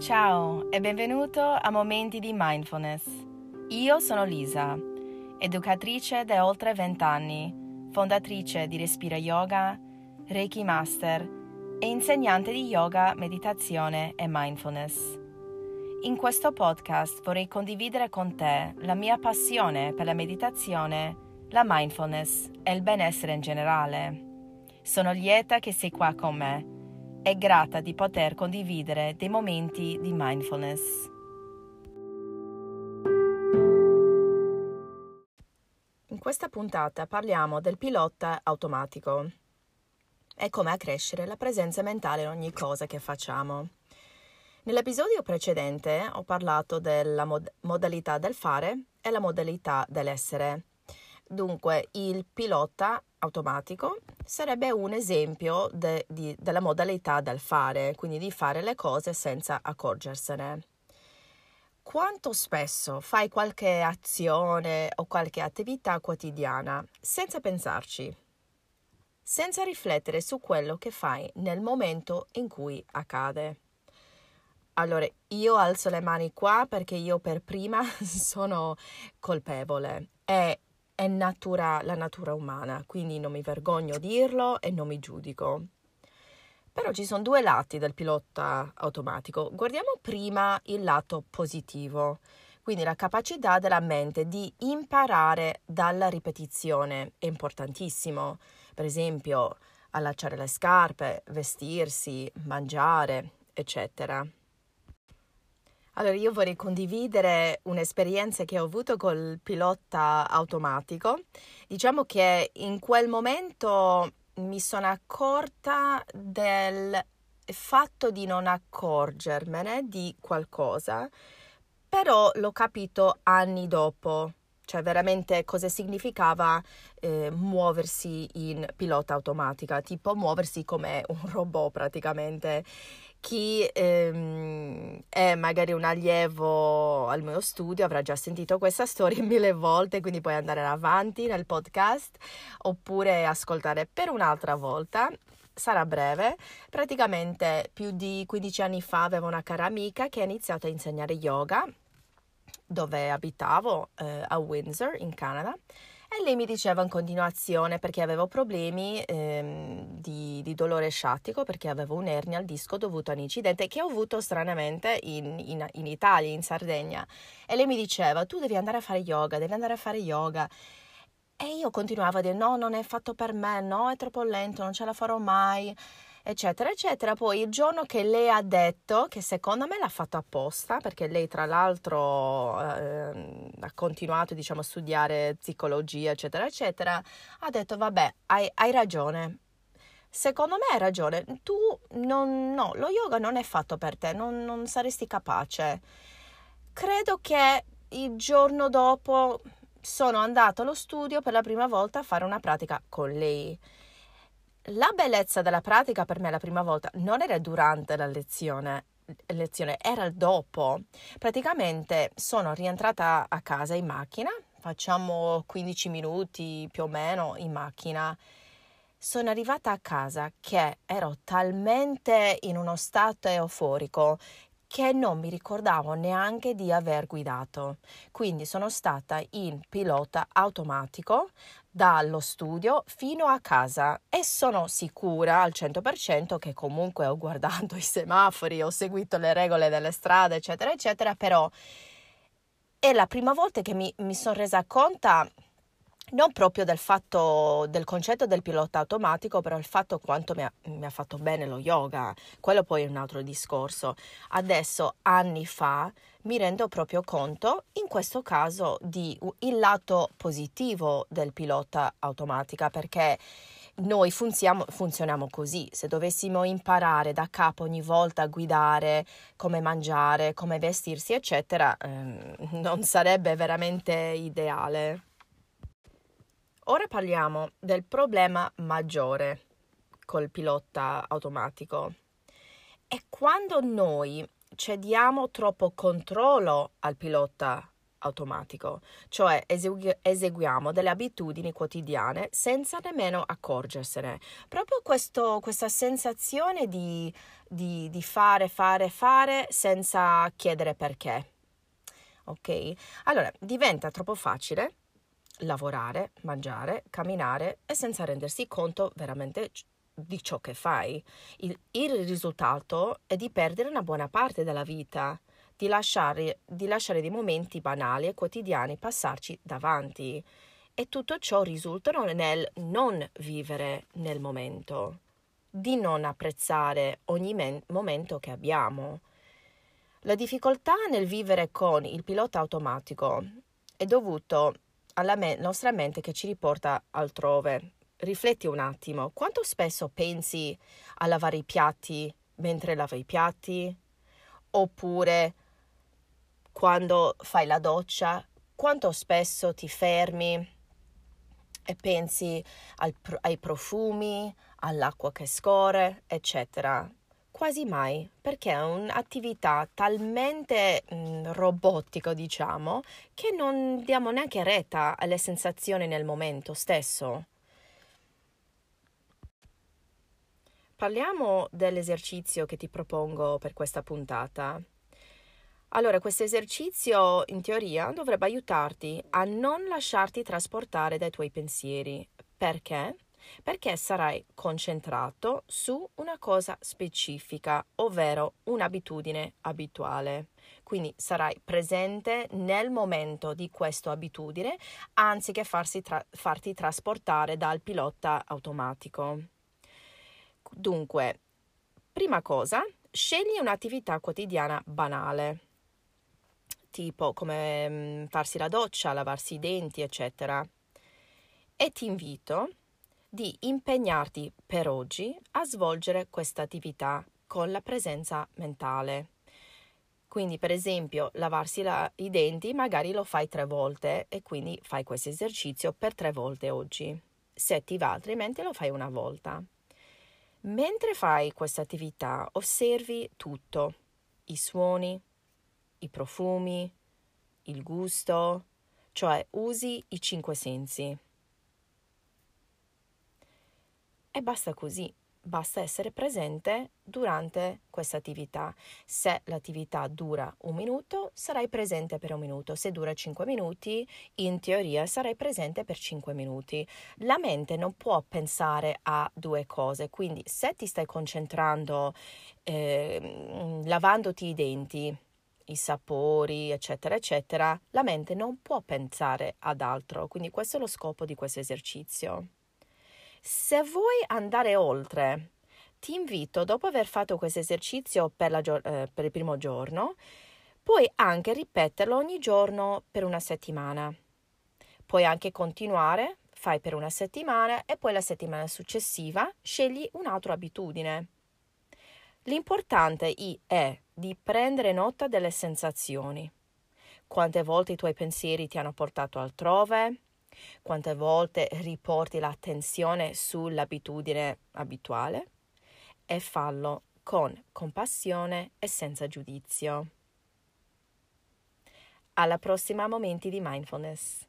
Ciao e benvenuto a Momenti di Mindfulness. Io sono Lisa, educatrice da oltre 20 anni, fondatrice di Respira Yoga, Reiki Master e insegnante di yoga, meditazione e mindfulness. In questo podcast vorrei condividere con te la mia passione per la meditazione, la mindfulness e il benessere in generale. Sono lieta che sei qua con me e grata di poter condividere dei momenti di mindfulness. In questa puntata parliamo del pilota automatico e come accrescere la presenza mentale in ogni cosa che facciamo. Nell'episodio precedente ho parlato della mod- modalità del fare e la modalità dell'essere. Dunque, il pilota automatico sarebbe un esempio de, di, della modalità del fare, quindi di fare le cose senza accorgersene. Quanto spesso fai qualche azione o qualche attività quotidiana senza pensarci, senza riflettere su quello che fai nel momento in cui accade? Allora, io alzo le mani qua perché io per prima sono colpevole e è natura, la natura umana, quindi non mi vergogno a dirlo e non mi giudico. Però ci sono due lati del pilota automatico. Guardiamo prima il lato positivo, quindi la capacità della mente di imparare dalla ripetizione è importantissimo. Per esempio, allacciare le scarpe, vestirsi, mangiare, eccetera. Allora, io vorrei condividere un'esperienza che ho avuto col pilota automatico. Diciamo che in quel momento mi sono accorta del fatto di non accorgermene di qualcosa, però l'ho capito anni dopo, cioè veramente cosa significava eh, muoversi in pilota automatica, tipo muoversi come un robot praticamente chi ehm, è magari un allievo al mio studio avrà già sentito questa storia mille volte, quindi puoi andare avanti nel podcast oppure ascoltare per un'altra volta. Sarà breve. Praticamente più di 15 anni fa avevo una cara amica che ha iniziato a insegnare yoga dove abitavo eh, a Windsor in Canada e lei mi diceva in continuazione perché avevo problemi ehm, di, di, dolore sciatico, perché avevo un'ernia al disco dovuto a un incidente che ho avuto stranamente in, in, in Italia, in Sardegna. E lei mi diceva, tu devi andare a fare yoga, devi andare a fare yoga. E io continuavo a dire, no, non è fatto per me, no, è troppo lento, non ce la farò mai eccetera, eccetera. Poi il giorno che lei ha detto, che secondo me l'ha fatto apposta, perché lei tra l'altro eh, ha continuato diciamo, a studiare psicologia, eccetera, eccetera, ha detto vabbè, hai, hai ragione. Secondo me hai ragione, tu non, no, lo yoga non è fatto per te, non, non saresti capace. Credo che il giorno dopo sono andato allo studio per la prima volta a fare una pratica con lei la bellezza della pratica per me la prima volta non era durante la lezione, lezione era dopo. Praticamente sono rientrata a casa in macchina, facciamo 15 minuti più o meno in macchina. Sono arrivata a casa che ero talmente in uno stato euforico che non mi ricordavo neanche di aver guidato. Quindi sono stata in pilota automatico dallo studio fino a casa e sono sicura al 100% che comunque ho guardato i semafori, ho seguito le regole delle strade, eccetera, eccetera, però è la prima volta che mi, mi sono resa conto non proprio del fatto del concetto del pilota automatico, però il fatto quanto mi ha, mi ha, fatto bene lo yoga, quello poi è un altro discorso. Adesso, anni fa, mi rendo proprio conto, in questo caso, di il lato positivo del pilota automatica, perché noi funziamo, funzioniamo così. Se dovessimo imparare da capo ogni volta a guidare, come mangiare, come vestirsi, eccetera, ehm, non sarebbe veramente ideale. Ora parliamo del problema maggiore col pilota automatico. È quando noi cediamo troppo controllo al pilota automatico, cioè esegu- eseguiamo delle abitudini quotidiane senza nemmeno accorgersene. Proprio questo, questa sensazione di, di, di fare, fare, fare senza chiedere perché. Ok? Allora diventa troppo facile lavorare, mangiare, camminare e senza rendersi conto veramente di ciò che fai. Il, il risultato è di perdere una buona parte della vita di lasciare, di lasciare dei momenti banali e quotidiani passarci davanti. E tutto ciò risulta nel non vivere nel momento, di non apprezzare ogni men- momento che abbiamo. La difficoltà nel vivere con il pilota automatico è dovuto alla me- nostra mente che ci riporta altrove. Rifletti un attimo, quanto spesso pensi a lavare i piatti mentre lavi i piatti? Oppure quando fai la doccia, quanto spesso ti fermi e pensi al, ai profumi, all'acqua che scorre, eccetera. Quasi mai, perché è un'attività talmente mh, robotica, diciamo, che non diamo neanche retta alle sensazioni nel momento stesso. Parliamo dell'esercizio che ti propongo per questa puntata. Allora, questo esercizio in teoria dovrebbe aiutarti a non lasciarti trasportare dai tuoi pensieri. Perché? Perché sarai concentrato su una cosa specifica, ovvero un'abitudine abituale. Quindi sarai presente nel momento di questa abitudine anziché tra- farti trasportare dal pilota automatico. Dunque, prima cosa, scegli un'attività quotidiana banale tipo come mm, farsi la doccia, lavarsi i denti, eccetera. E ti invito di impegnarti per oggi a svolgere questa attività con la presenza mentale. Quindi, per esempio, lavarsi la, i denti magari lo fai tre volte e quindi fai questo esercizio per tre volte oggi. Se ti va, altrimenti lo fai una volta. Mentre fai questa attività, osservi tutto, i suoni, i profumi, il gusto, cioè usi i cinque sensi. E basta così, basta essere presente durante questa attività. Se l'attività dura un minuto, sarai presente per un minuto. Se dura cinque minuti, in teoria sarai presente per cinque minuti. La mente non può pensare a due cose, quindi se ti stai concentrando eh, lavandoti i denti, i sapori, eccetera, eccetera, la mente non può pensare ad altro. Quindi questo è lo scopo di questo esercizio. Se vuoi andare oltre, ti invito, dopo aver fatto questo esercizio per, la, eh, per il primo giorno, puoi anche ripeterlo ogni giorno per una settimana. Puoi anche continuare, fai per una settimana e poi la settimana successiva scegli un'altra abitudine. L'importante è di prendere nota delle sensazioni. Quante volte i tuoi pensieri ti hanno portato altrove? Quante volte riporti l'attenzione sull'abitudine abituale? E fallo con compassione e senza giudizio. Alla prossima momenti di mindfulness.